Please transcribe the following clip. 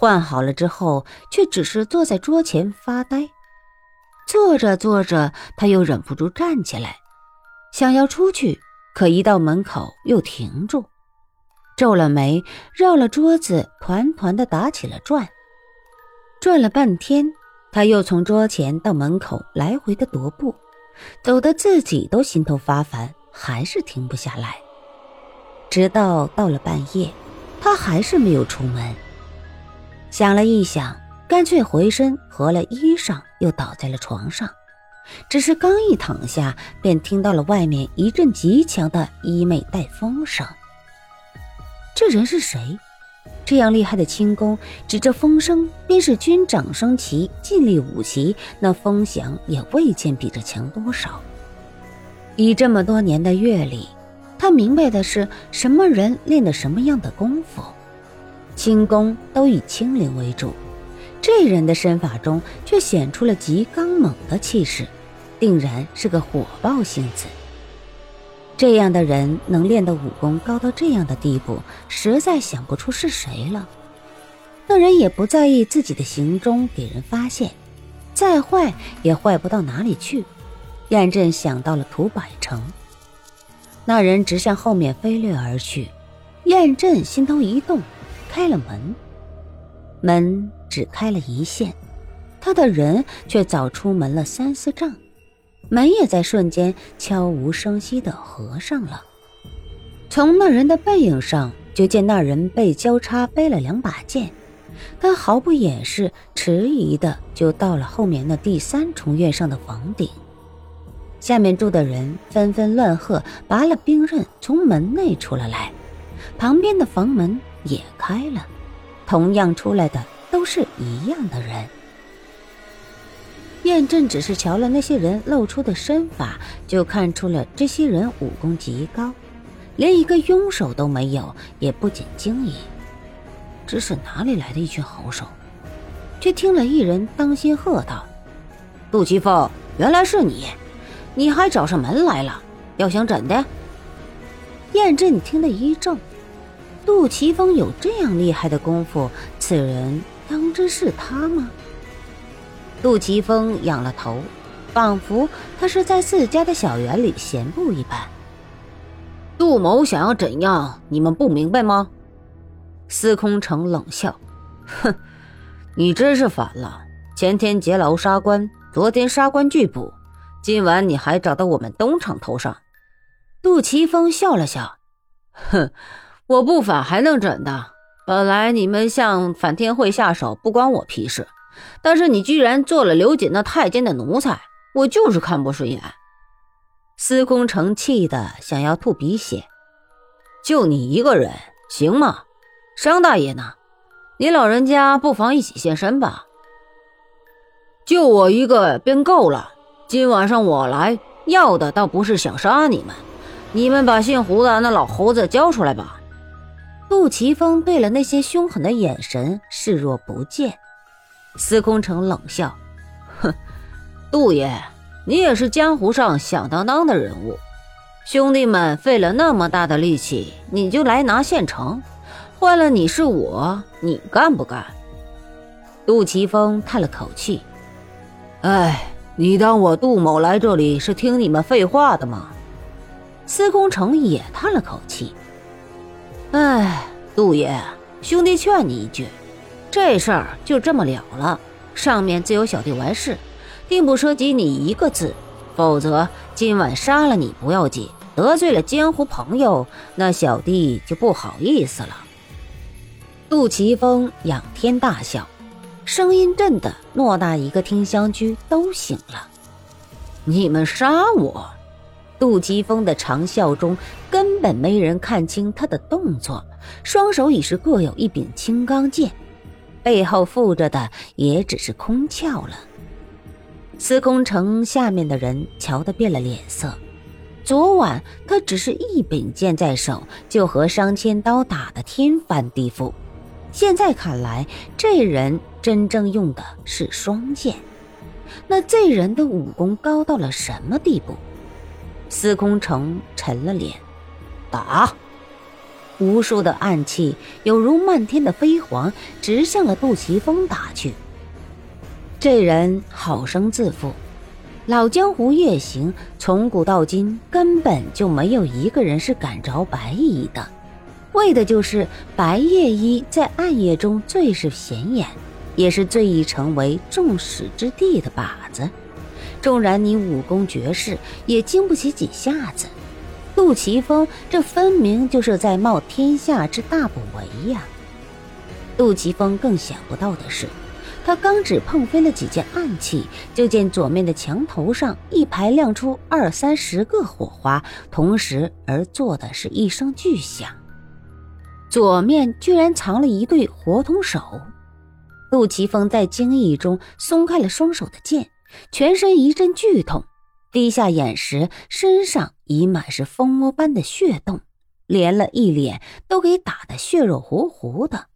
换好了之后，却只是坐在桌前发呆。坐着坐着，他又忍不住站起来，想要出去，可一到门口又停住，皱了眉，绕了桌子团团的打起了转。转了半天，他又从桌前到门口来回的踱步，走得自己都心头发烦，还是停不下来。直到到了半夜，他还是没有出门。想了一想，干脆回身合了衣裳，又倒在了床上。只是刚一躺下，便听到了外面一阵极强的衣袂带风声。这人是谁？这样厉害的轻功，指着风声便是军长升旗，尽力舞旗，那风响也未见比这强多少。以这么多年的阅历。他明白的是，什么人练的什么样的功夫，轻功都以轻灵为主。这人的身法中却显出了极刚猛的气势，定然是个火爆性子。这样的人能练的武功高到这样的地步，实在想不出是谁了。那人也不在意自己的行踪给人发现，再坏也坏不到哪里去。燕震想到了屠百成。那人直向后面飞掠而去，燕震心头一动，开了门。门只开了一线，他的人却早出门了三四丈，门也在瞬间悄无声息的合上了。从那人的背影上，就见那人背交叉背了两把剑，他毫不掩饰，迟疑的就到了后面那第三重院上的房顶。下面住的人纷纷乱喝，拔了兵刃，从门内出了来。旁边的房门也开了，同样出来的都是一样的人。燕震只是瞧了那些人露出的身法，就看出了这些人武功极高，连一个庸手都没有，也不禁惊疑：这是哪里来的一群好手？却听了一人当心喝道：“杜琪峰，原来是你！”你还找上门来了？要想怎的？燕震听得一怔，杜琪峰有这样厉害的功夫，此人当真是他吗？杜琪峰仰了头，仿佛他是在自家的小园里闲步一般。杜某想要怎样？你们不明白吗？司空城冷笑：“哼，你真是反了！前天劫牢杀官，昨天杀官拒捕。”今晚你还找到我们东厂头上？杜琪峰笑了笑，哼，我不反还能怎的？本来你们向反天会下手不关我屁事，但是你居然做了刘瑾那太监的奴才，我就是看不顺眼。司空城气得想要吐鼻血，就你一个人行吗？商大爷呢？你老人家不妨一起现身吧。就我一个便够了。今晚上我来要的倒不是想杀你们，你们把姓胡的那老猴子交出来吧。杜琪峰对了那些凶狠的眼神视若不见。司空城冷笑：“哼，杜爷，你也是江湖上响当当的人物，兄弟们费了那么大的力气，你就来拿现成？换了你是我，你干不干？”杜琪峰叹了口气：“哎。”你当我杜某来这里是听你们废话的吗？司空城也叹了口气：“哎，杜爷，兄弟劝你一句，这事儿就这么了了，上面自有小弟完事，定不涉及你一个字。否则今晚杀了你不要紧，得罪了江湖朋友，那小弟就不好意思了。”杜琪峰仰天大笑。声音震得偌大一个听香居都醒了。你们杀我？杜琪峰的长啸中根本没人看清他的动作，双手已是各有一柄青钢剑，背后附着的也只是空鞘了。司空城下面的人瞧得变了脸色。昨晚他只是一柄剑在手，就和商千刀打得天翻地覆。现在看来，这人真正用的是双剑。那这人的武功高到了什么地步？司空城沉了脸，打。无数的暗器有如漫天的飞蝗，直向了杜琪峰打去。这人好生自负，老江湖夜行，从古到今根本就没有一个人是敢着白衣的，为的就是白夜衣在暗夜中最是显眼，也是最易成为众矢之的的靶子。纵然你武功绝世，也经不起几下子。杜琪峰，这分明就是在冒天下之大不韪呀！杜琪峰更想不到的是，他刚只碰飞了几件暗器，就见左面的墙头上一排亮出二三十个火花，同时而做的是一声巨响。左面居然藏了一对活铜手。杜琪峰在惊异中松开了双手的剑，全身一阵剧痛。低下眼时，身上已满是蜂窝般的血洞，连了一脸都给打得血肉糊糊的。